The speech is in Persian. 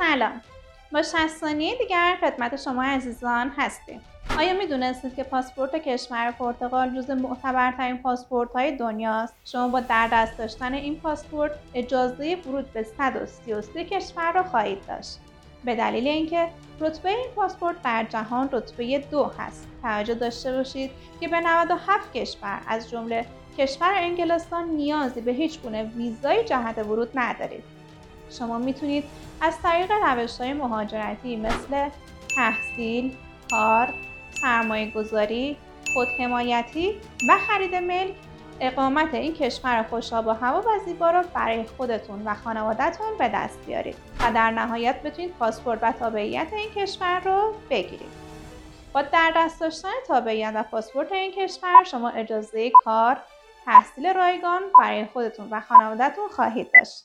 سلام. با 60 ثانیه دیگر خدمت شما عزیزان هستیم. آیا می‌دونستید که پاسپورت کشور پرتغال جز معتبرترین پاسپورت های دنیاست؟ شما با در دست داشتن این پاسپورت اجازه ورود به 133 کشور را خواهید داشت. به دلیل اینکه رتبه این پاسپورت در جهان رتبه دو هست. توجه داشته باشید که به 97 کشور از جمله کشور انگلستان نیازی به هیچ گونه ویزای جهت ورود ندارید. شما می‌تونید از طریق روش های مهاجرتی مثل تحصیل، کار، سرمایه گذاری، خودحمایتی و خرید ملک اقامت این کشور خوشاب و هوا و زیبا را برای خودتون و خانوادهتون به دست بیارید و در نهایت بتونید پاسپورت و تابعیت این کشور رو بگیرید. با در دست داشتن تابعیت و پاسپورت این کشور شما اجازه کار، تحصیل رایگان برای خودتون و خانوادهتون خواهید داشت.